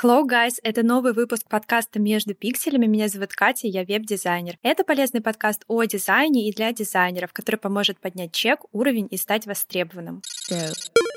Hello, guys! Это новый выпуск подкаста «Между пикселями». Меня зовут Катя, я веб-дизайнер. Это полезный подкаст о дизайне и для дизайнеров, который поможет поднять чек, уровень и стать востребованным.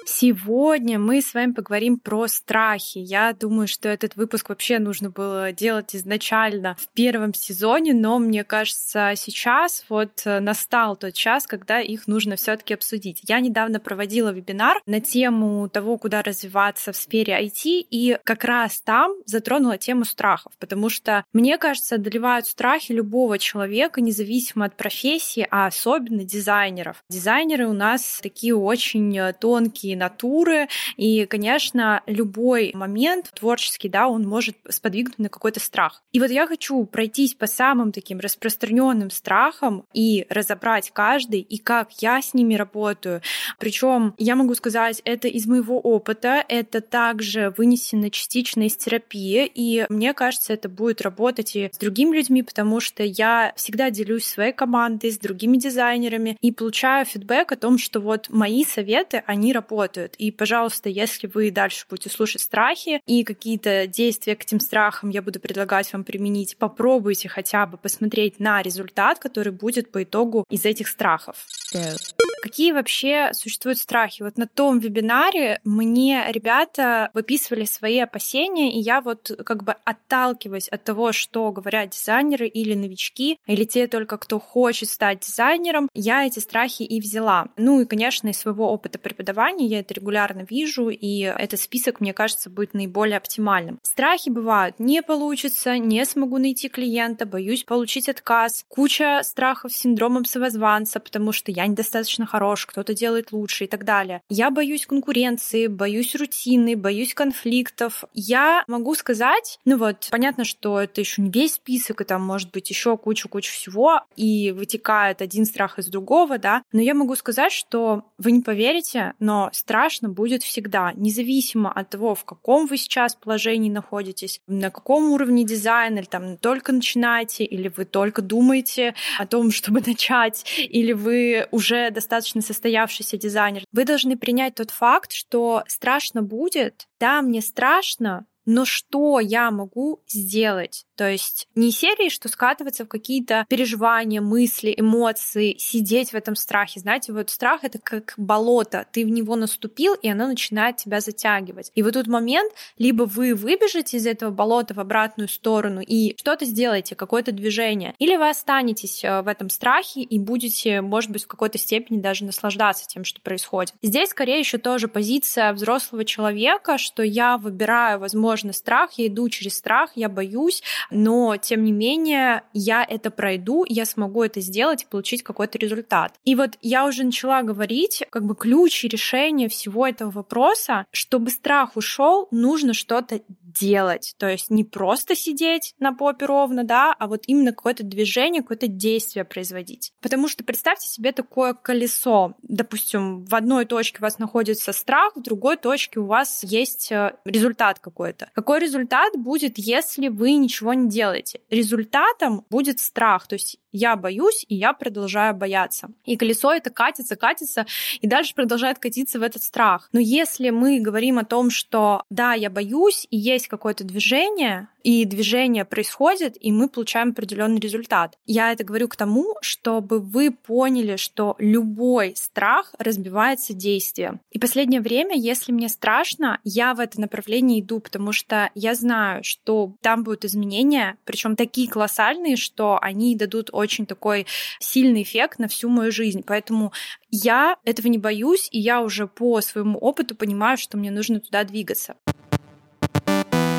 Сегодня мы с вами поговорим про страхи. Я думаю, что этот выпуск вообще нужно было делать изначально в первом сезоне, но мне кажется, сейчас вот э, настал тот час, когда их нужно все-таки обсудить. Я недавно проводила вебинар на тему того, куда развиваться в сфере IT, и как раз там затронула тему страхов, потому что, мне кажется, одолевают страхи любого человека, независимо от профессии, а особенно дизайнеров. Дизайнеры у нас такие очень э, тонкие натуры, и, конечно, любой момент творческий, да, он может сподвигнуть на какой-то страх. И вот я хочу пройтись по самым таким распространенным страхам и разобрать каждый, и как я с ними работаю. Причем я могу сказать, это из моего опыта, это также вынесено частично из терапии, и мне кажется, это будет работать и с другими людьми, потому что я всегда делюсь своей командой, с другими дизайнерами и получаю фидбэк о том, что вот мои советы, они работают. И, пожалуйста, если вы дальше будете слушать страхи и какие-то действия к этим страхам я буду предлагать вам применить, попробуйте хотя бы посмотреть на результат, который будет по итогу из этих страхов. Go. Какие вообще существуют страхи? Вот на том вебинаре мне ребята выписывали свои опасения, и я вот как бы отталкиваясь от того, что говорят дизайнеры или новички, или те только, кто хочет стать дизайнером, я эти страхи и взяла. Ну и, конечно, из своего опыта преподавания я это регулярно вижу, и этот список, мне кажется, будет наиболее оптимальным. Страхи бывают не получится, не смогу найти клиента, боюсь получить отказ, куча страхов с синдромом самозванца, потому что я недостаточно хорош, кто-то делает лучше и так далее. Я боюсь конкуренции, боюсь рутины, боюсь конфликтов. Я могу сказать, ну вот, понятно, что это еще не весь список, и там может быть еще куча-куча всего, и вытекает один страх из другого, да, но я могу сказать, что вы не поверите, но страшно будет всегда, независимо от того, в каком вы сейчас положении находитесь, на каком уровне дизайна, или там только начинаете, или вы только думаете о том, чтобы начать, или вы уже достаточно состоявшийся дизайнер. Вы должны принять тот факт, что страшно будет, да, мне страшно, но что я могу сделать? То есть не серии, что скатываться в какие-то переживания, мысли, эмоции, сидеть в этом страхе. Знаете, вот страх — это как болото. Ты в него наступил, и оно начинает тебя затягивать. И вот тут момент, либо вы выбежите из этого болота в обратную сторону и что-то сделаете, какое-то движение, или вы останетесь э, в этом страхе и будете, может быть, в какой-то степени даже наслаждаться тем, что происходит. Здесь скорее еще тоже позиция взрослого человека, что я выбираю, возможно, страх, я иду через страх, я боюсь, но тем не менее я это пройду, я смогу это сделать и получить какой-то результат. И вот я уже начала говорить, как бы ключ и решение всего этого вопроса, чтобы страх ушел, нужно что-то делать. То есть не просто сидеть на попе ровно, да, а вот именно какое-то движение, какое-то действие производить. Потому что представьте себе такое колесо. Допустим, в одной точке у вас находится страх, в другой точке у вас есть э, результат какой-то. Какой результат будет, если вы ничего не делаете? Результатом будет страх. То есть я боюсь, и я продолжаю бояться. И колесо это катится, катится, и дальше продолжает катиться в этот страх. Но если мы говорим о том, что да, я боюсь, и есть какое-то движение, и движение происходит, и мы получаем определенный результат. Я это говорю к тому, чтобы вы поняли, что любой страх разбивается действием. И последнее время, если мне страшно, я в это направление иду, потому что я знаю, что там будут изменения, причем такие колоссальные, что они дадут очень такой сильный эффект на всю мою жизнь. Поэтому я этого не боюсь, и я уже по своему опыту понимаю, что мне нужно туда двигаться.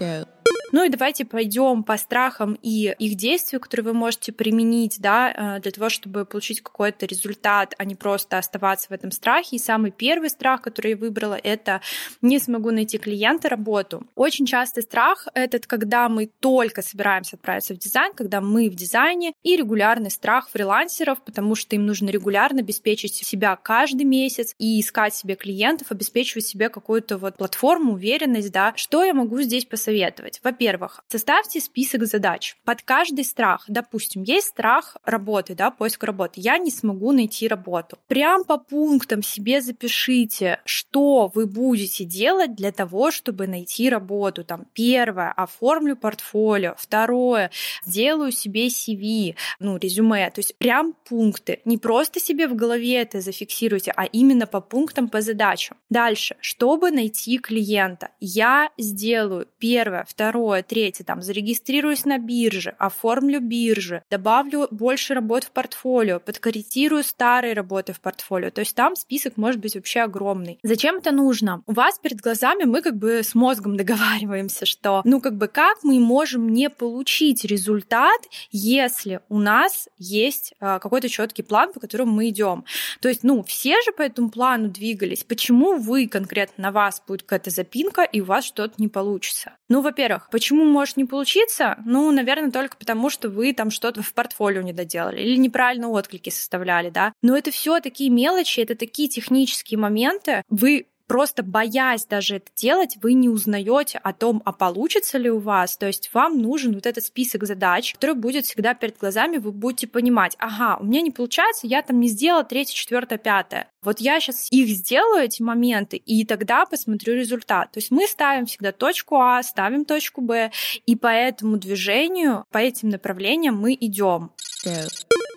Dope. Ну и давайте пойдем по страхам и их действию, которые вы можете применить, да, э, для того, чтобы получить какой-то результат, а не просто оставаться в этом страхе. И самый первый страх, который я выбрала, это не смогу найти клиента, работу. Очень частый страх этот, когда мы только собираемся отправиться в дизайн, когда мы в дизайне, и регулярный страх фрилансеров, потому что им нужно регулярно обеспечить себя каждый месяц и искать себе клиентов, обеспечивать себе какую-то вот платформу, уверенность, да. Что я могу здесь посоветовать? Во-первых, составьте список задач. Под каждый страх, допустим, есть страх работы, да, поиск работы. Я не смогу найти работу. Прям по пунктам себе запишите, что вы будете делать для того, чтобы найти работу. Там первое, оформлю портфолио. Второе, сделаю себе CV, ну, резюме. То есть прям пункты. Не просто себе в голове это зафиксируйте, а именно по пунктам, по задачам. Дальше, чтобы найти клиента, я сделаю первое, второе, третье, там, зарегистрируюсь на бирже, оформлю биржи, добавлю больше работ в портфолио, подкорректирую старые работы в портфолио. То есть там список может быть вообще огромный. Зачем это нужно? У вас перед глазами мы как бы с мозгом договариваемся, что, ну, как бы как мы можем не получить результат, если у нас есть э, какой-то четкий план, по которому мы идем. То есть, ну, все же по этому плану двигались. Почему вы конкретно на вас будет какая-то запинка, и у вас что-то не получится? Ну, во-первых, почему может не получиться? Ну, наверное, только потому, что вы там что-то в портфолио не доделали или неправильно отклики составляли, да. Но это все такие мелочи, это такие технические моменты. Вы просто боясь даже это делать, вы не узнаете о том, а получится ли у вас. То есть вам нужен вот этот список задач, который будет всегда перед глазами, вы будете понимать, ага, у меня не получается, я там не сделала третье, четвертое, пятое. Вот я сейчас их сделаю, эти моменты, и тогда посмотрю результат. То есть мы ставим всегда точку А, ставим точку Б, и по этому движению, по этим направлениям мы идем.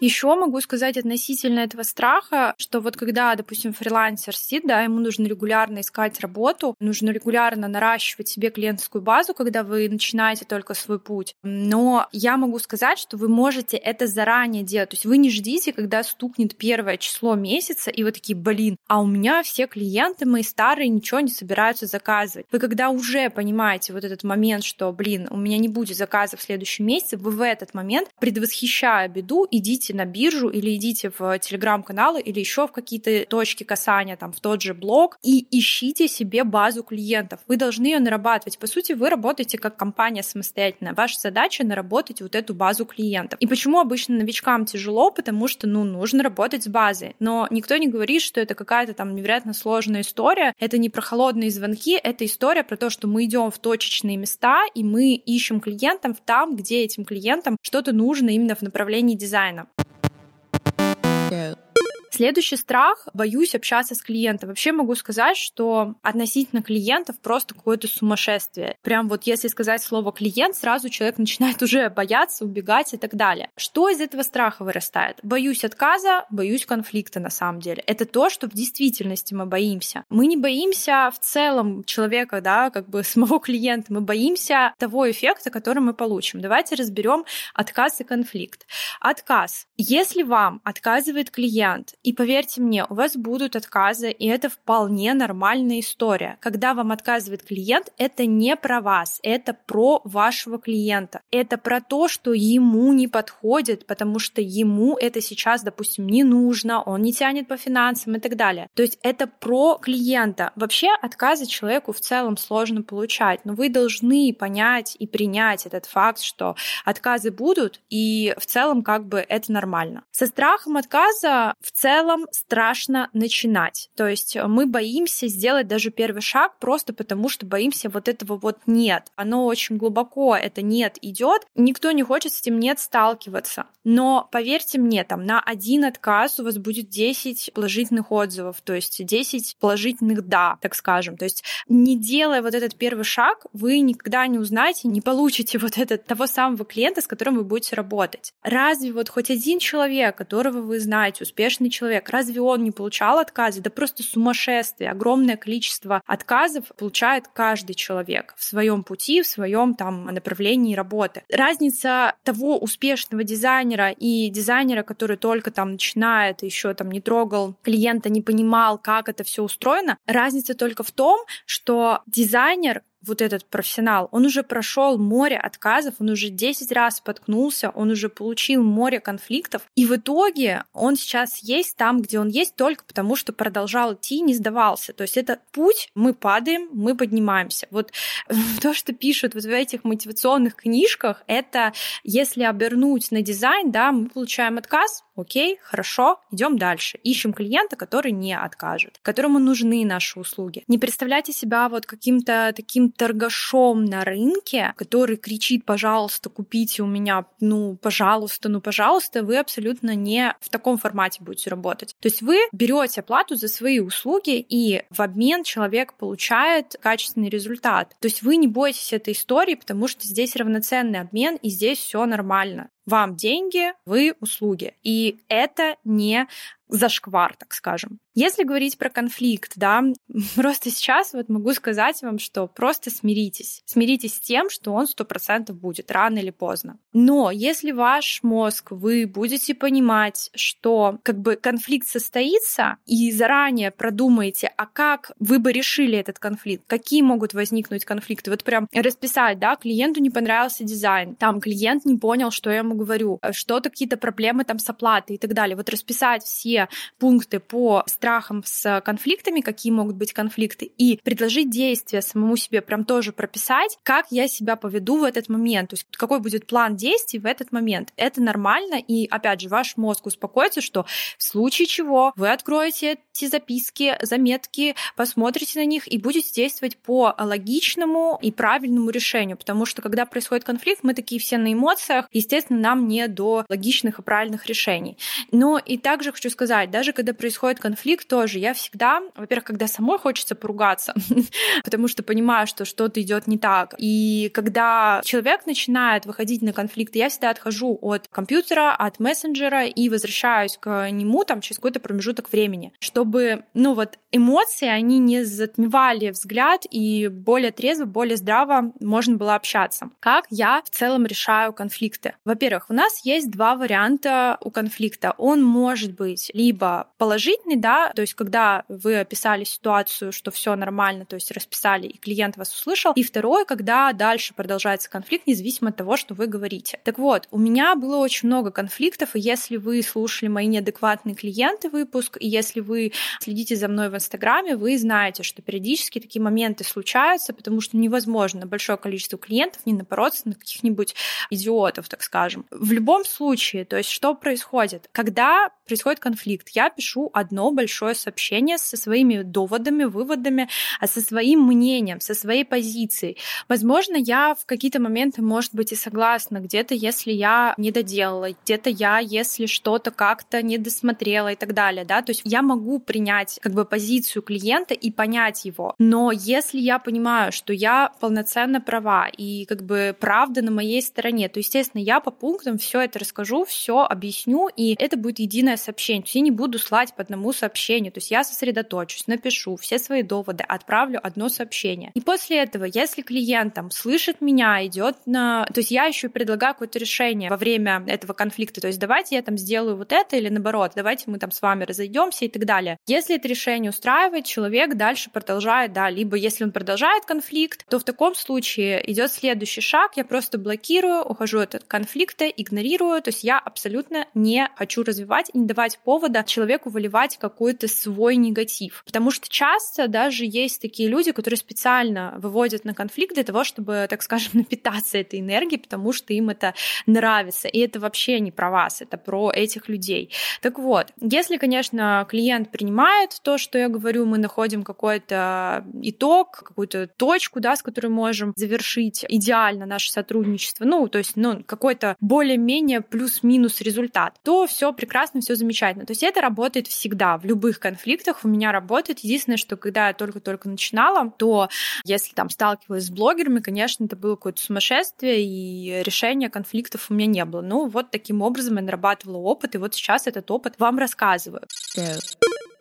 Еще могу сказать относительно этого страха, что вот когда, допустим, фрилансер сидит, да, ему нужно регулярно искать работу, нужно регулярно наращивать себе клиентскую базу, когда вы начинаете только свой путь. Но я могу сказать, что вы можете это заранее делать. То есть вы не ждите, когда стукнет первое число месяца, и вы такие, блин, а у меня все клиенты мои старые ничего не собираются заказывать. Вы когда уже понимаете вот этот момент, что, блин, у меня не будет заказов в следующем месяце, вы в этот момент, предвосхищая беду, идите на биржу или идите в телеграм-каналы или еще в какие-то точки касания, там, в тот же блог, и ищите себе базу клиентов. Вы должны ее нарабатывать. По сути, вы работаете как компания самостоятельно. Ваша задача наработать вот эту базу клиентов. И почему обычно новичкам тяжело? Потому что, ну, нужно работать с базой. Но никто не говорит, что это какая-то там невероятно сложная история. Это не про холодные звонки, это история про то, что мы идем в точечные места, и мы ищем клиентов там, где этим клиентам что-то нужно именно в направлении дизайна. Следующий страх — боюсь общаться с клиентом. Вообще могу сказать, что относительно клиентов просто какое-то сумасшествие. Прям вот если сказать слово «клиент», сразу человек начинает уже бояться, убегать и так далее. Что из этого страха вырастает? Боюсь отказа, боюсь конфликта на самом деле. Это то, что в действительности мы боимся. Мы не боимся в целом человека, да, как бы самого клиента, мы боимся того эффекта, который мы получим. Давайте разберем отказ и конфликт. Отказ. Если вам отказывает клиент, и поверьте мне, у вас будут отказы, и это вполне нормальная история. Когда вам отказывает клиент, это не про вас, это про вашего клиента. Это про то, что ему не подходит, потому что ему это сейчас, допустим, не нужно, он не тянет по финансам и так далее. То есть это про клиента. Вообще отказы человеку в целом сложно получать, но вы должны понять и принять этот факт, что отказы будут, и в целом как бы это нормально. Со страхом отказа в целом целом страшно начинать. То есть э, мы боимся сделать даже первый шаг просто потому, что боимся вот этого вот нет. Оно очень глубоко, это нет идет. Никто не хочет с этим нет сталкиваться. Но поверьте мне, там на один отказ у вас будет 10 положительных отзывов, то есть 10 положительных да, так скажем. То есть не делая вот этот первый шаг, вы никогда не узнаете, не получите вот этот того самого клиента, с которым вы будете работать. Разве вот хоть один человек, которого вы знаете, успешный человек, разве он не получал отказы? Да просто сумасшествие. Огромное количество отказов получает каждый человек в своем пути, в своем там направлении работы. Разница того успешного дизайнера и дизайнера, который только там начинает, еще там не трогал клиента, не понимал, как это все устроено, разница только в том, что дизайнер вот этот профессионал, он уже прошел море отказов, он уже 10 раз споткнулся, он уже получил море конфликтов, и в итоге он сейчас есть там, где он есть, только потому что продолжал идти, не сдавался. То есть это путь, мы падаем, мы поднимаемся. Вот то, что пишут вот в этих мотивационных книжках, это если обернуть на дизайн, да, мы получаем отказ, окей, хорошо, идем дальше. Ищем клиента, который не откажет, которому нужны наши услуги. Не представляйте себя вот каким-то таким торгашом на рынке, который кричит, пожалуйста, купите у меня, ну, пожалуйста, ну, пожалуйста, вы абсолютно не в таком формате будете работать. То есть вы берете плату за свои услуги, и в обмен человек получает качественный результат. То есть вы не бойтесь этой истории, потому что здесь равноценный обмен, и здесь все нормально. Вам деньги, вы услуги. И это не зашквар, так скажем. Если говорить про конфликт, да, просто сейчас вот могу сказать вам, что просто смиритесь. Смиритесь с тем, что он сто процентов будет, рано или поздно. Но если ваш мозг, вы будете понимать, что как бы конфликт состоится, и заранее продумаете, а как вы бы решили этот конфликт, какие могут возникнуть конфликты, вот прям расписать, да, клиенту не понравился дизайн, там клиент не понял, что я ему говорю, что-то какие-то проблемы там с оплатой и так далее. Вот расписать все пункты по страхам с конфликтами, какие могут быть конфликты, и предложить действия самому себе, прям тоже прописать, как я себя поведу в этот момент, то есть какой будет план действий в этот момент. Это нормально, и опять же, ваш мозг успокоится, что в случае чего вы откроете эти записки, заметки, посмотрите на них и будете действовать по логичному и правильному решению, потому что когда происходит конфликт, мы такие все на эмоциях, естественно, нам не до логичных и правильных решений. Но и также хочу сказать, даже когда происходит конфликт, тоже я всегда, во-первых, когда самой хочется поругаться, потому что понимаю, что что-то идет не так. И когда человек начинает выходить на конфликт, я всегда отхожу от компьютера, от мессенджера и возвращаюсь к нему там через какой-то промежуток времени, чтобы, ну вот, эмоции, они не затмевали взгляд и более трезво, более здраво можно было общаться. Как я в целом решаю конфликты? Во-первых, у нас есть два варианта у конфликта. Он может быть либо положительный, да, то есть когда вы описали ситуацию, что все нормально, то есть расписали, и клиент вас услышал, и второе, когда дальше продолжается конфликт, независимо от того, что вы говорите. Так вот, у меня было очень много конфликтов, и если вы слушали мои неадекватные клиенты выпуск, и если вы следите за мной в Инстаграме, вы знаете, что периодически такие моменты случаются, потому что невозможно большое количество клиентов не напороться на каких-нибудь идиотов, так скажем. В любом случае, то есть что происходит? Когда происходит конфликт, я пишу одно большое сообщение со своими доводами, выводами, а со своим мнением, со своей позицией. Возможно, я в какие-то моменты, может быть, и согласна, где-то, если я не доделала, где-то я, если что-то как-то не досмотрела и так далее, да, то есть я могу принять как бы позицию клиента и понять его, но если я понимаю, что я полноценно права и как бы правда на моей стороне, то, естественно, я по пунктам все это расскажу, все объясню, и это будет единое сообщение. То есть я не буду слать по одному сообщению. То есть я сосредоточусь, напишу все свои доводы, отправлю одно сообщение. И после этого, если клиент там слышит меня, идет на... То есть я еще предлагаю какое-то решение во время этого конфликта. То есть давайте я там сделаю вот это или наоборот, давайте мы там с вами разойдемся и так далее. Если это решение устраивает, человек дальше продолжает, да, либо если он продолжает конфликт, то в таком случае идет следующий шаг, я просто блокирую, ухожу от конфликта, игнорирую, то есть я абсолютно не хочу развивать не давать повода человеку выливать какой-то свой негатив. Потому что часто даже есть такие люди, которые специально выводят на конфликт для того, чтобы, так скажем, напитаться этой энергией, потому что им это нравится. И это вообще не про вас, это про этих людей. Так вот, если, конечно, клиент принимает то, что я говорю, мы находим какой-то итог, какую-то точку, да, с которой можем завершить идеально наше сотрудничество, ну, то есть, ну, какой-то более-менее плюс-минус результат, то все прекрасно, все замечательно. То есть это работает всегда, в любых конфликтах у меня работает. Единственное, что когда я только-только начинала, то если там сталкивалась с блогерами, конечно, это было какое-то сумасшествие, и решения конфликтов у меня не было. Ну, вот таким образом я нарабатывала опыт, и вот сейчас этот опыт вам рассказываю.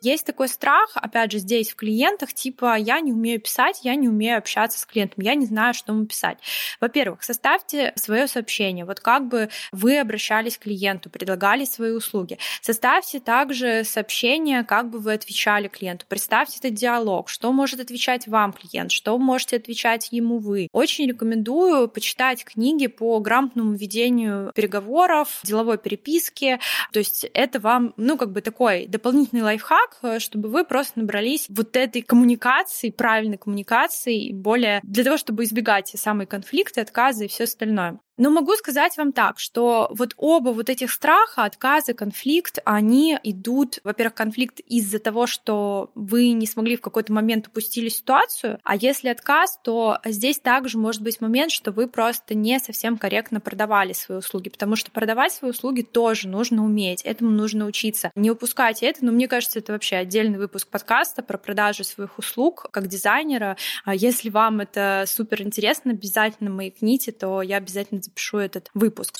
Есть такой страх, опять же, здесь в клиентах, типа, я не умею писать, я не умею общаться с клиентом, я не знаю, что ему писать. Во-первых, составьте свое сообщение. Вот как бы вы обращались к клиенту, предлагали свои услуги. Составьте также сообщение, как бы вы отвечали клиенту. Представьте этот диалог, что может отвечать вам клиент, что можете отвечать ему вы. Очень рекомендую почитать книги по грамотному ведению переговоров, деловой переписки. То есть это вам, ну, как бы такой дополнительный лайфхак, чтобы вы просто набрались вот этой коммуникации, правильной коммуникации, более для того, чтобы избегать самые конфликты, отказы и все остальное. Но могу сказать вам так, что вот оба вот этих страха, отказы, конфликт, они идут, во-первых, конфликт из-за того, что вы не смогли в какой-то момент упустили ситуацию, а если отказ, то здесь также может быть момент, что вы просто не совсем корректно продавали свои услуги, потому что продавать свои услуги тоже нужно уметь, этому нужно учиться. Не упускайте это, но мне кажется, это вообще отдельный выпуск подкаста про продажу своих услуг как дизайнера. А если вам это супер интересно, обязательно маякните, то я обязательно запишу этот выпуск.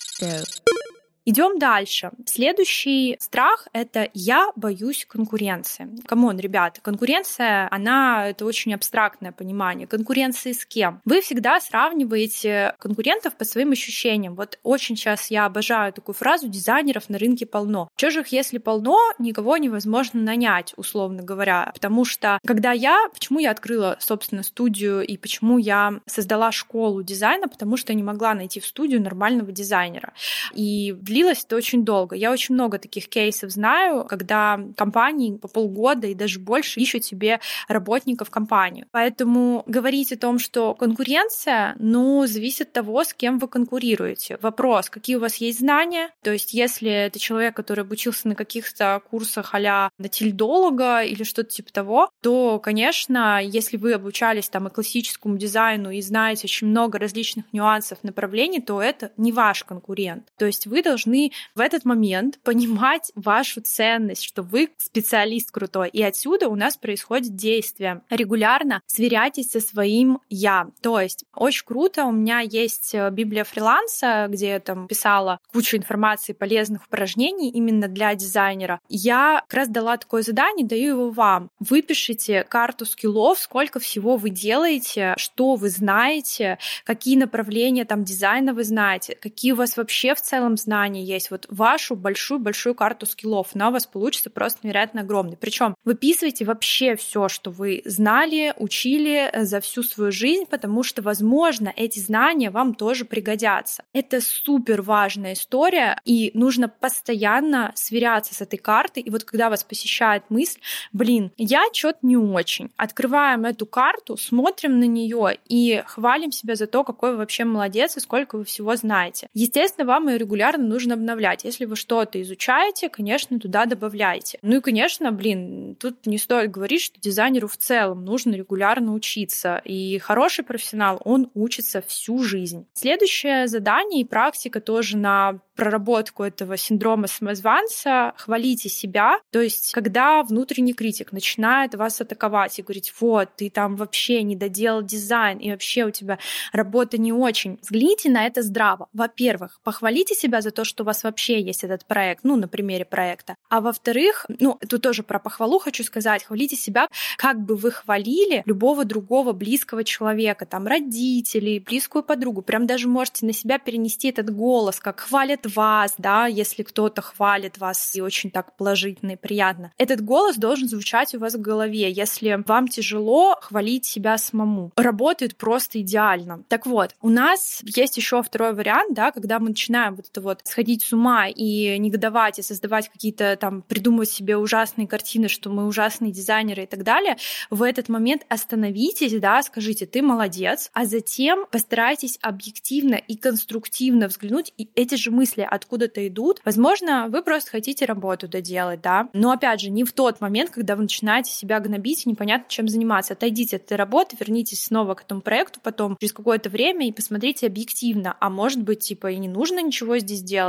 Идем дальше. Следующий страх — это «я боюсь конкуренции». Come on, ребята, конкуренция, она — это очень абстрактное понимание. Конкуренции с кем? Вы всегда сравниваете конкурентов по своим ощущениям. Вот очень сейчас я обожаю такую фразу «дизайнеров на рынке полно». Чё же их, если полно, никого невозможно нанять, условно говоря. Потому что, когда я... Почему я открыла, собственно, студию и почему я создала школу дизайна? Потому что я не могла найти в студию нормального дизайнера. И длилось это очень долго. Я очень много таких кейсов знаю, когда компании по полгода и даже больше ищут себе работников компанию. Поэтому говорить о том, что конкуренция, ну, зависит от того, с кем вы конкурируете. Вопрос, какие у вас есть знания. То есть, если это человек, который обучился на каких-то курсах а-ля тильдолога или что-то типа того, то, конечно, если вы обучались там и классическому дизайну и знаете очень много различных нюансов, направлений, то это не ваш конкурент. То есть вы должны должны в этот момент понимать вашу ценность, что вы специалист крутой. И отсюда у нас происходит действие. Регулярно сверяйтесь со своим «я». То есть очень круто, у меня есть э, Библия фриланса, где я там писала кучу информации, полезных упражнений именно для дизайнера. Я как раз дала такое задание, даю его вам. Выпишите карту скиллов, сколько всего вы делаете, что вы знаете, какие направления там дизайна вы знаете, какие у вас вообще в целом знания, знания есть, вот вашу большую-большую карту скиллов, она у вас получится просто невероятно огромной. Причем выписывайте вообще все, что вы знали, учили э, за всю свою жизнь, потому что, возможно, эти знания вам тоже пригодятся. Это супер важная история, и нужно постоянно сверяться с этой картой. И вот когда вас посещает мысль, блин, я что-то не очень, открываем эту карту, смотрим на нее и хвалим себя за то, какой вы вообще молодец и сколько вы всего знаете. Естественно, вам ее регулярно нужно нужно обновлять. Если вы что-то изучаете, конечно, туда добавляйте. Ну и, конечно, блин, тут не стоит говорить, что дизайнеру в целом нужно регулярно учиться. И хороший профессионал, он учится всю жизнь. Следующее задание и практика тоже на проработку этого синдрома самозванца, хвалите себя. То есть, когда внутренний критик начинает вас атаковать и говорить, вот, ты там вообще не доделал дизайн, и вообще у тебя работа не очень, взгляните на это здраво. Во-первых, похвалите себя за то, что у вас вообще есть этот проект, ну, на примере проекта. А во-вторых, ну, тут тоже про похвалу хочу сказать, хвалите себя, как бы вы хвалили любого другого близкого человека, там, родителей, близкую подругу. Прям даже можете на себя перенести этот голос, как хвалят вас, да, если кто-то хвалит вас и очень так положительно и приятно. Этот голос должен звучать у вас в голове, если вам тяжело хвалить себя самому. Работает просто идеально. Так вот, у нас есть еще второй вариант, да, когда мы начинаем вот это вот сходить с ума и негодовать, и создавать какие-то там, придумывать себе ужасные картины, что мы ужасные дизайнеры и так далее, в этот момент остановитесь, да, скажите, ты молодец, а затем постарайтесь объективно и конструктивно взглянуть, и эти же мысли откуда-то идут. Возможно, вы просто хотите работу доделать, да, но опять же, не в тот момент, когда вы начинаете себя гнобить и непонятно чем заниматься. Отойдите от этой работы, вернитесь снова к этому проекту потом через какое-то время и посмотрите объективно. А может быть, типа, и не нужно ничего здесь делать,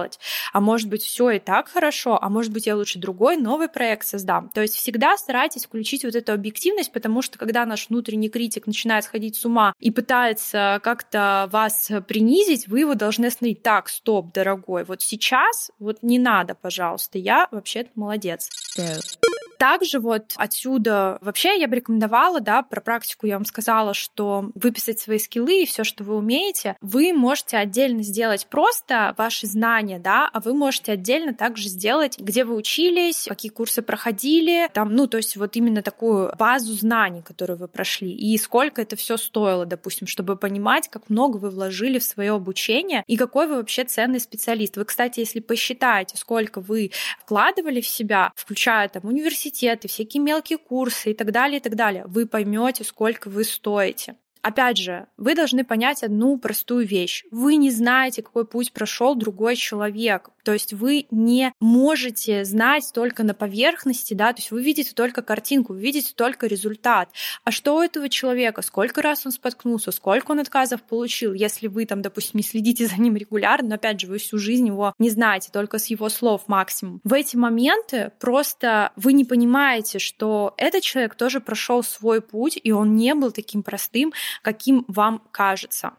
а может быть, все и так хорошо, а может быть, я лучше другой новый проект создам. То есть всегда старайтесь включить вот эту объективность, потому что когда наш внутренний критик начинает сходить с ума и пытается как-то вас принизить, вы его должны остановить. Так, стоп, дорогой, вот сейчас вот не надо, пожалуйста, я вообще-то молодец. Yeah. Также вот отсюда вообще я бы рекомендовала, да, про практику я вам сказала, что выписать свои скиллы и все, что вы умеете, вы можете отдельно сделать просто ваши знания, да, а вы можете отдельно также сделать, где вы учились, какие курсы проходили, там, ну, то есть вот именно такую базу знаний, которую вы прошли, и сколько это все стоило, допустим, чтобы понимать, как много вы вложили в свое обучение и какой вы вообще ценный специалист. Вы, кстати, если посчитаете, сколько вы вкладывали в себя, включая там университеты, всякие мелкие курсы и так далее, и так далее, вы поймете, сколько вы стоите. Опять же, вы должны понять одну простую вещь. Вы не знаете, какой путь прошел другой человек. То есть вы не можете знать только на поверхности, да, то есть вы видите только картинку, вы видите только результат. А что у этого человека? Сколько раз он споткнулся? Сколько он отказов получил? Если вы там, допустим, не следите за ним регулярно, но опять же, вы всю жизнь его не знаете, только с его слов максимум. В эти моменты просто вы не понимаете, что этот человек тоже прошел свой путь, и он не был таким простым, каким вам кажется.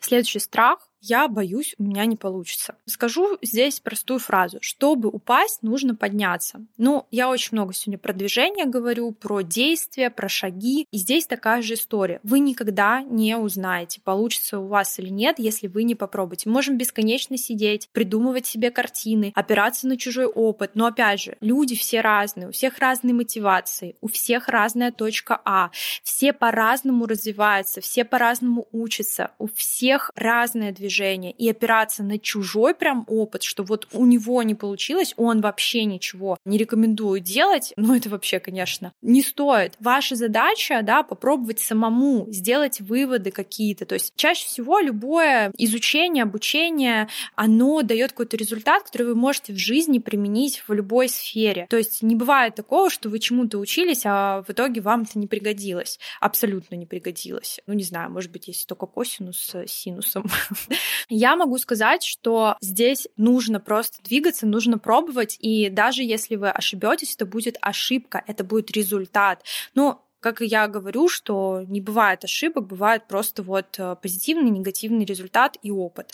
Следующий страх я боюсь, у меня не получится. Скажу здесь простую фразу. Чтобы упасть, нужно подняться. Ну, я очень много сегодня про движение говорю, про действия, про шаги. И здесь такая же история. Вы никогда не узнаете, получится у вас или нет, если вы не попробуете. Можем бесконечно сидеть, придумывать себе картины, опираться на чужой опыт. Но опять же, люди все разные, у всех разные мотивации, у всех разная точка А. Все по-разному развиваются, все по-разному учатся, у всех разное движение движения и опираться на чужой прям опыт, что вот у него не получилось, он вообще ничего не рекомендую делать, ну это вообще, конечно, не стоит. Ваша задача, да, попробовать самому сделать выводы какие-то. То есть чаще всего любое изучение, обучение, оно дает какой-то результат, который вы можете в жизни применить в любой сфере. То есть не бывает такого, что вы чему-то учились, а в итоге вам это не пригодилось. Абсолютно не пригодилось. Ну, не знаю, может быть, есть только косинус с синусом. Я могу сказать, что здесь нужно просто двигаться, нужно пробовать, и даже если вы ошибетесь, это будет ошибка, это будет результат. Но как и я говорю, что не бывает ошибок, бывает просто вот э, позитивный, негативный результат и опыт.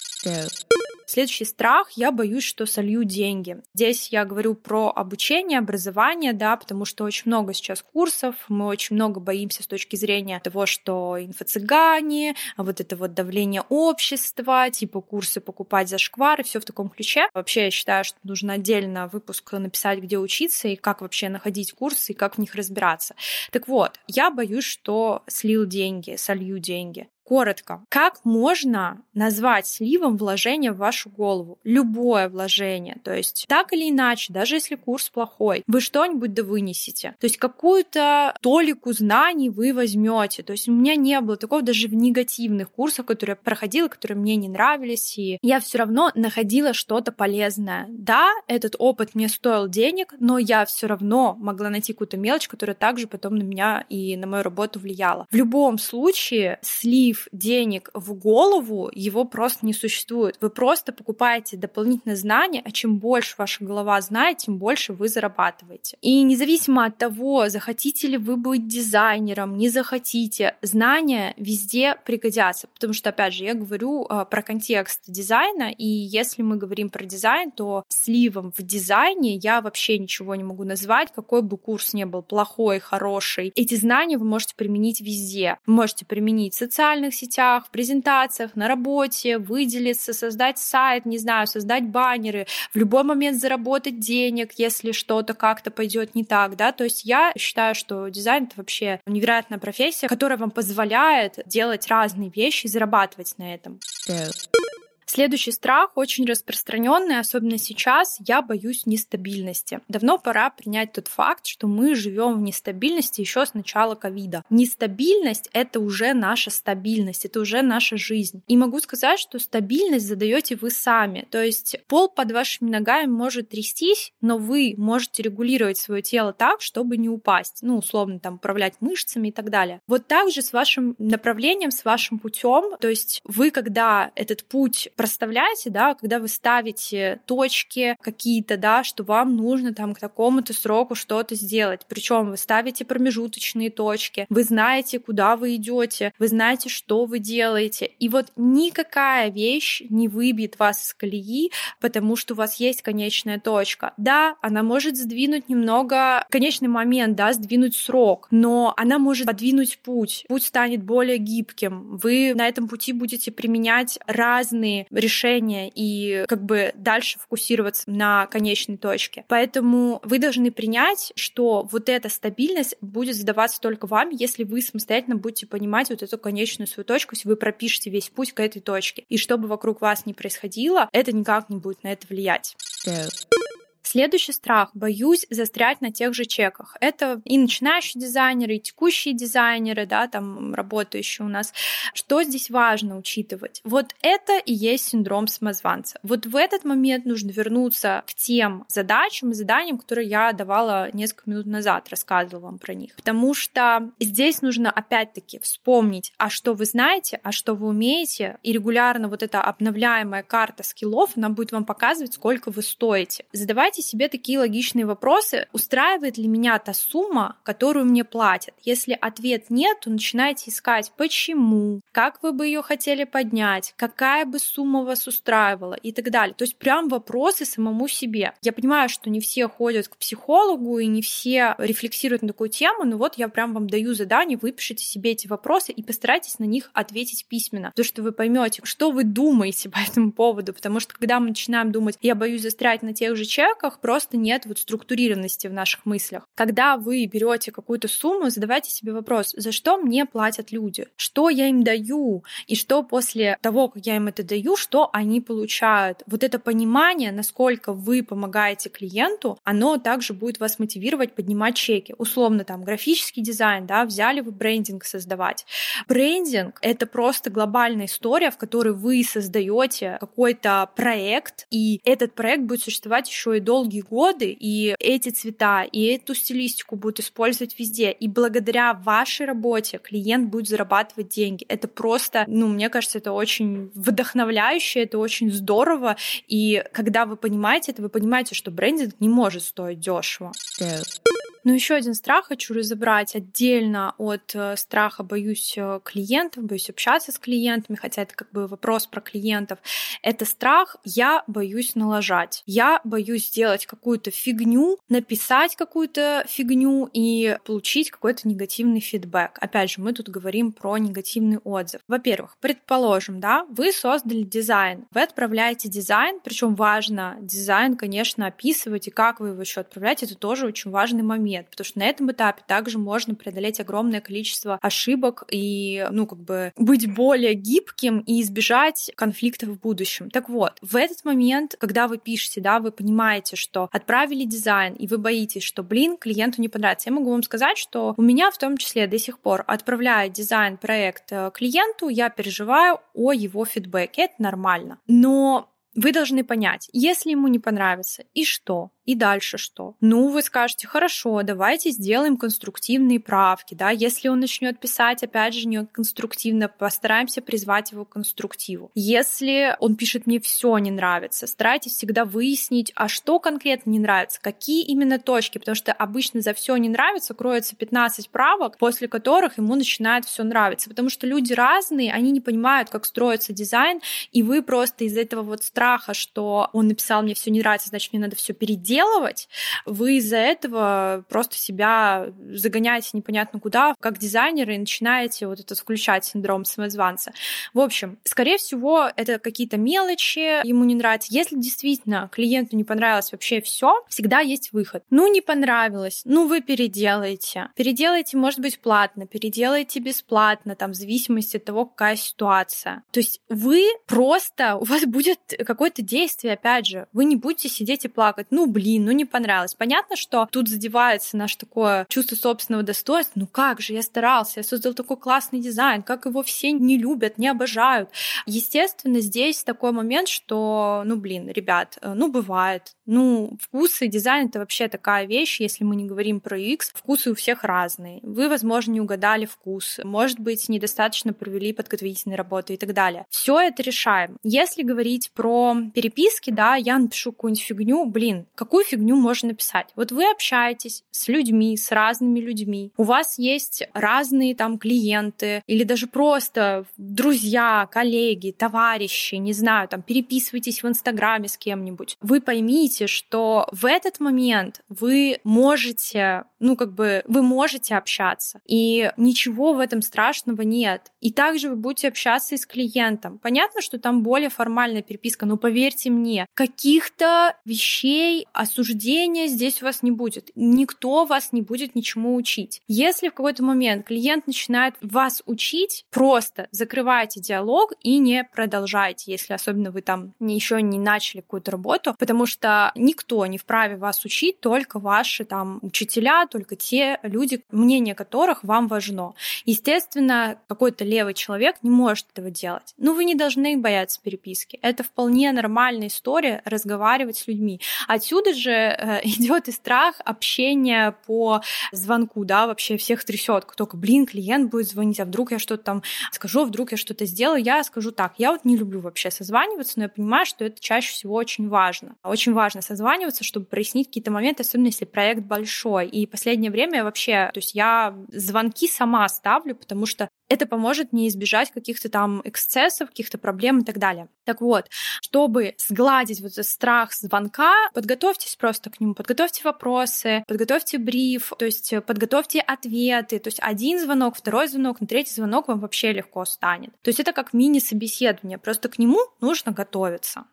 Следующий страх, я боюсь, что солью деньги. Здесь я говорю про обучение, образование, да, потому что очень много сейчас курсов, мы очень много боимся с точки зрения того, что инфо-цыгане, вот это вот давление общества, типа курсы покупать за шквар и все в таком ключе. Вообще я считаю, что нужно отдельно выпуск написать, где учиться и как вообще находить курсы и как в них разбираться. Так вот, я боюсь, что слил деньги, солью деньги. Коротко, как можно назвать сливом вложение в вашу голову? Любое вложение. То есть так или иначе, даже если курс плохой, вы что-нибудь да вынесете. То есть какую-то толику знаний вы возьмете. То есть у меня не было такого даже в негативных курсах, которые я проходила, которые мне не нравились, и я все равно находила что-то полезное. Да, этот опыт мне стоил денег, но я все равно могла найти какую-то мелочь, которая также потом на меня и на мою работу влияла. В любом случае, слив прилив денег в голову, его просто не существует. Вы просто покупаете дополнительные знания, а чем больше ваша голова знает, тем больше вы зарабатываете. И независимо от того, захотите ли вы быть дизайнером, не захотите, знания везде пригодятся. Потому что, опять же, я говорю э, про контекст дизайна, и если мы говорим про дизайн, то сливом в дизайне я вообще ничего не могу назвать, какой бы курс ни был, плохой, хороший. Эти знания вы можете применить везде. Вы можете применить в социальных сетях, в презентациях, на работе, выделиться, создать сайт, не знаю, создать баннеры, в любой момент заработать денег, если что-то как-то пойдет не так, да, то есть я считаю, что дизайн это вообще невероятная профессия, которая вам позволяет делать разные вещи и зарабатывать на этом. Yeah. Следующий страх очень распространенный, особенно сейчас, я боюсь нестабильности. Давно пора принять тот факт, что мы живем в нестабильности еще с начала ковида. Нестабильность — это уже наша стабильность, это уже наша жизнь. И могу сказать, что стабильность задаете вы сами. То есть пол под вашими ногами может трястись, но вы можете регулировать свое тело так, чтобы не упасть. Ну, условно, там, управлять мышцами и так далее. Вот так же с вашим направлением, с вашим путем. То есть вы, когда этот путь проставляете, да, когда вы ставите точки какие-то, да, что вам нужно там к такому-то сроку что-то сделать. Причем вы ставите промежуточные точки, вы знаете, куда вы идете, вы знаете, что вы делаете. И вот никакая вещь не выбьет вас из колеи, потому что у вас есть конечная точка. Да, она может сдвинуть немного конечный момент, да, сдвинуть срок, но она может подвинуть путь. Путь станет более гибким. Вы на этом пути будете применять разные решения и как бы дальше фокусироваться на конечной точке. Поэтому вы должны принять, что вот эта стабильность будет задаваться только вам, если вы самостоятельно будете понимать вот эту конечную свою точку, если вы пропишете весь путь к этой точке. И что бы вокруг вас ни происходило, это никак не будет на это влиять. Go. Следующий страх — боюсь застрять на тех же чеках. Это и начинающие дизайнеры, и текущие дизайнеры, да, там работающие у нас. Что здесь важно учитывать? Вот это и есть синдром самозванца. Вот в этот момент нужно вернуться к тем задачам и заданиям, которые я давала несколько минут назад, рассказывала вам про них. Потому что здесь нужно опять-таки вспомнить, а что вы знаете, а что вы умеете, и регулярно вот эта обновляемая карта скиллов, она будет вам показывать, сколько вы стоите. Задавайте задавайте себе такие логичные вопросы. Устраивает ли меня та сумма, которую мне платят? Если ответ нет, то начинайте искать, почему, как вы бы ее хотели поднять, какая бы сумма вас устраивала и так далее. То есть прям вопросы самому себе. Я понимаю, что не все ходят к психологу и не все рефлексируют на такую тему, но вот я прям вам даю задание, выпишите себе эти вопросы и постарайтесь на них ответить письменно, то что вы поймете, что вы думаете по этому поводу, потому что когда мы начинаем думать, я боюсь застрять на тех же чеках, рамках просто нет вот структурированности в наших мыслях. Когда вы берете какую-то сумму, задавайте себе вопрос, за что мне платят люди, что я им даю, и что после того, как я им это даю, что они получают. Вот это понимание, насколько вы помогаете клиенту, оно также будет вас мотивировать поднимать чеки. Условно там графический дизайн, да, взяли вы брендинг создавать. Брендинг — это просто глобальная история, в которой вы создаете какой-то проект, и этот проект будет существовать еще и долго долгие годы, и эти цвета, и эту стилистику будут использовать везде. И благодаря вашей работе клиент будет зарабатывать деньги. Это просто, ну, мне кажется, это очень вдохновляюще, это очень здорово. И когда вы понимаете это, вы понимаете, что брендинг не может стоить дешево. Go. Но еще один страх хочу разобрать отдельно от э, страха боюсь э, клиентов, боюсь общаться с клиентами, хотя это как бы вопрос про клиентов. Это страх я боюсь налажать. Я боюсь сделать какую-то фигню, написать какую-то фигню и получить какой-то негативный фидбэк. Опять же, мы тут говорим про негативный отзыв. Во-первых, предположим, да, вы создали дизайн, вы отправляете дизайн, причем важно дизайн, конечно, описывать и как вы его еще отправляете, это тоже очень важный момент нет, потому что на этом этапе также можно преодолеть огромное количество ошибок и, ну, как бы быть более гибким и избежать конфликтов в будущем. Так вот, в этот момент, когда вы пишете, да, вы понимаете, что отправили дизайн, и вы боитесь, что, блин, клиенту не понравится. Я могу вам сказать, что у меня в том числе до сих пор, отправляя дизайн-проект э, клиенту, я переживаю о его фидбэке. Это нормально. Но вы должны понять, если ему не понравится, и что? И дальше что? Ну, вы скажете, хорошо, давайте сделаем конструктивные правки, да, если он начнет писать, опять же, не конструктивно, постараемся призвать его к конструктиву. Если он пишет, мне все не нравится, старайтесь всегда выяснить, а что конкретно не нравится, какие именно точки, потому что обычно за все не нравится кроется 15 правок, после которых ему начинает все нравиться, потому что люди разные, они не понимают, как строится дизайн, и вы просто из этого вот страха, что он написал, мне все не нравится, значит, мне надо все переделать, переделывать, вы из-за этого просто себя загоняете непонятно куда, как дизайнеры, и начинаете вот этот включать синдром самозванца. В общем, скорее всего, это какие-то мелочи, ему не нравится. Если действительно клиенту не понравилось вообще все, всегда есть выход. Ну, не понравилось, ну, вы переделаете. Переделайте, может быть, платно, переделайте бесплатно, там, в зависимости от того, какая ситуация. То есть вы просто, у вас будет какое-то действие, опять же, вы не будете сидеть и плакать, ну, блин, блин, ну не понравилось. Понятно, что тут задевается наше такое чувство собственного достоинства. Ну как же, я старался, я создал такой классный дизайн, как его все не любят, не обожают. Естественно, здесь такой момент, что, ну блин, ребят, э, ну бывает. Ну, вкусы, дизайн — это вообще такая вещь, если мы не говорим про UX, вкусы у всех разные. Вы, возможно, не угадали вкус, может быть, недостаточно провели подготовительные работы и так далее. Все это решаем. Если говорить про переписки, да, я напишу какую-нибудь фигню, блин, какую фигню можно написать? Вот вы общаетесь с людьми, с разными людьми, у вас есть разные там клиенты или даже просто друзья, коллеги, товарищи, не знаю, там переписывайтесь в Инстаграме с кем-нибудь. Вы поймите, что в этот момент вы можете, ну как бы, вы можете общаться, и ничего в этом страшного нет. И также вы будете общаться и с клиентом. Понятно, что там более формальная переписка, но поверьте мне, каких-то вещей, осуждения здесь у вас не будет. Никто вас не будет ничему учить. Если в какой-то момент клиент начинает вас учить, просто закрывайте диалог и не продолжайте, если особенно вы там еще не начали какую-то работу, потому что никто не вправе вас учить, только ваши там учителя, только те люди, мнение которых вам важно. Естественно, какой-то левый человек не может этого делать. Но вы не должны бояться переписки. Это вполне нормальная история разговаривать с людьми. Отсюда же э, идет и страх общения по звонку, да, вообще всех трясет. Только, блин, клиент будет звонить, а вдруг я что-то там скажу, вдруг я что-то сделаю. Я скажу так, я вот не люблю вообще созваниваться, но я понимаю, что это чаще всего очень важно. Очень важно созваниваться, чтобы прояснить какие-то моменты, особенно если проект большой. И последнее время вообще, то есть я звонки сама ставлю, потому что это поможет мне избежать каких-то там эксцессов, каких-то проблем и так далее. Так вот, чтобы сгладить вот этот страх звонка, подготовьтесь просто к нему, подготовьте вопросы, подготовьте бриф, то есть подготовьте ответы, то есть один звонок, второй звонок, на третий звонок вам вообще легко станет. То есть это как мини-собеседование, просто к нему нужно готовиться.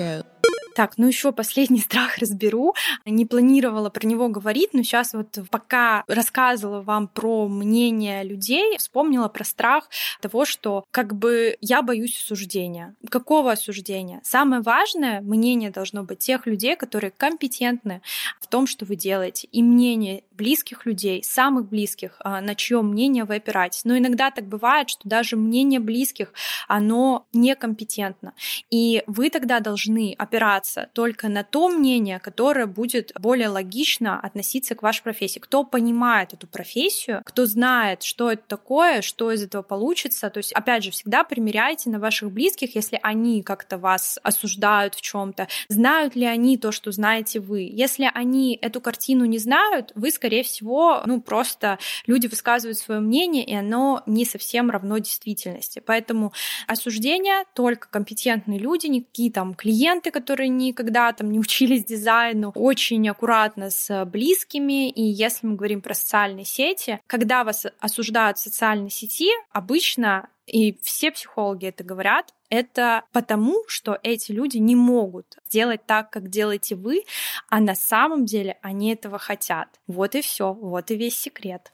Go. Так, ну еще последний страх разберу. Не планировала про него говорить, но сейчас вот пока рассказывала вам про мнение людей, вспомнила про страх того, что как бы я боюсь осуждения. Какого осуждения? Самое важное мнение должно быть тех людей, которые компетентны в том, что вы делаете, и мнение близких людей, самых близких, а, на чье мнение вы опираетесь. Но иногда так бывает, что даже мнение близких, оно некомпетентно. И вы тогда должны опираться только на то мнение, которое будет более логично относиться к вашей профессии. Кто понимает эту профессию, кто знает, что это такое, что из этого получится. То есть, опять же, всегда примеряйте на ваших близких, если они как-то вас осуждают в чем-то. Знают ли они то, что знаете вы? Если они эту картину не знают, вы, скорее всего, ну, просто люди высказывают свое мнение, и оно не совсем равно действительности. Поэтому осуждение только компетентные люди, никакие там клиенты, которые никогда там не учились дизайну, очень аккуратно с близкими. И если мы говорим про социальные сети, когда вас осуждают в социальной сети, обычно и все психологи это говорят, это потому, что эти люди не могут сделать так, как делаете вы, а на самом деле они этого хотят. Вот и все, вот и весь секрет.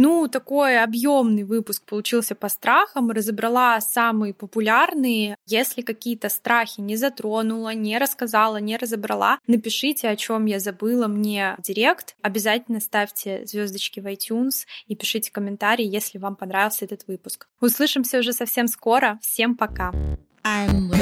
Ну, такой объемный выпуск получился по страхам. Разобрала самые популярные. Если какие-то страхи не затронула, не рассказала, не разобрала, напишите, о чем я забыла мне директ. Обязательно ставьте звездочки в iTunes и пишите комментарии, если вам понравился этот выпуск. Услышимся уже совсем скоро. Всем пока. I'm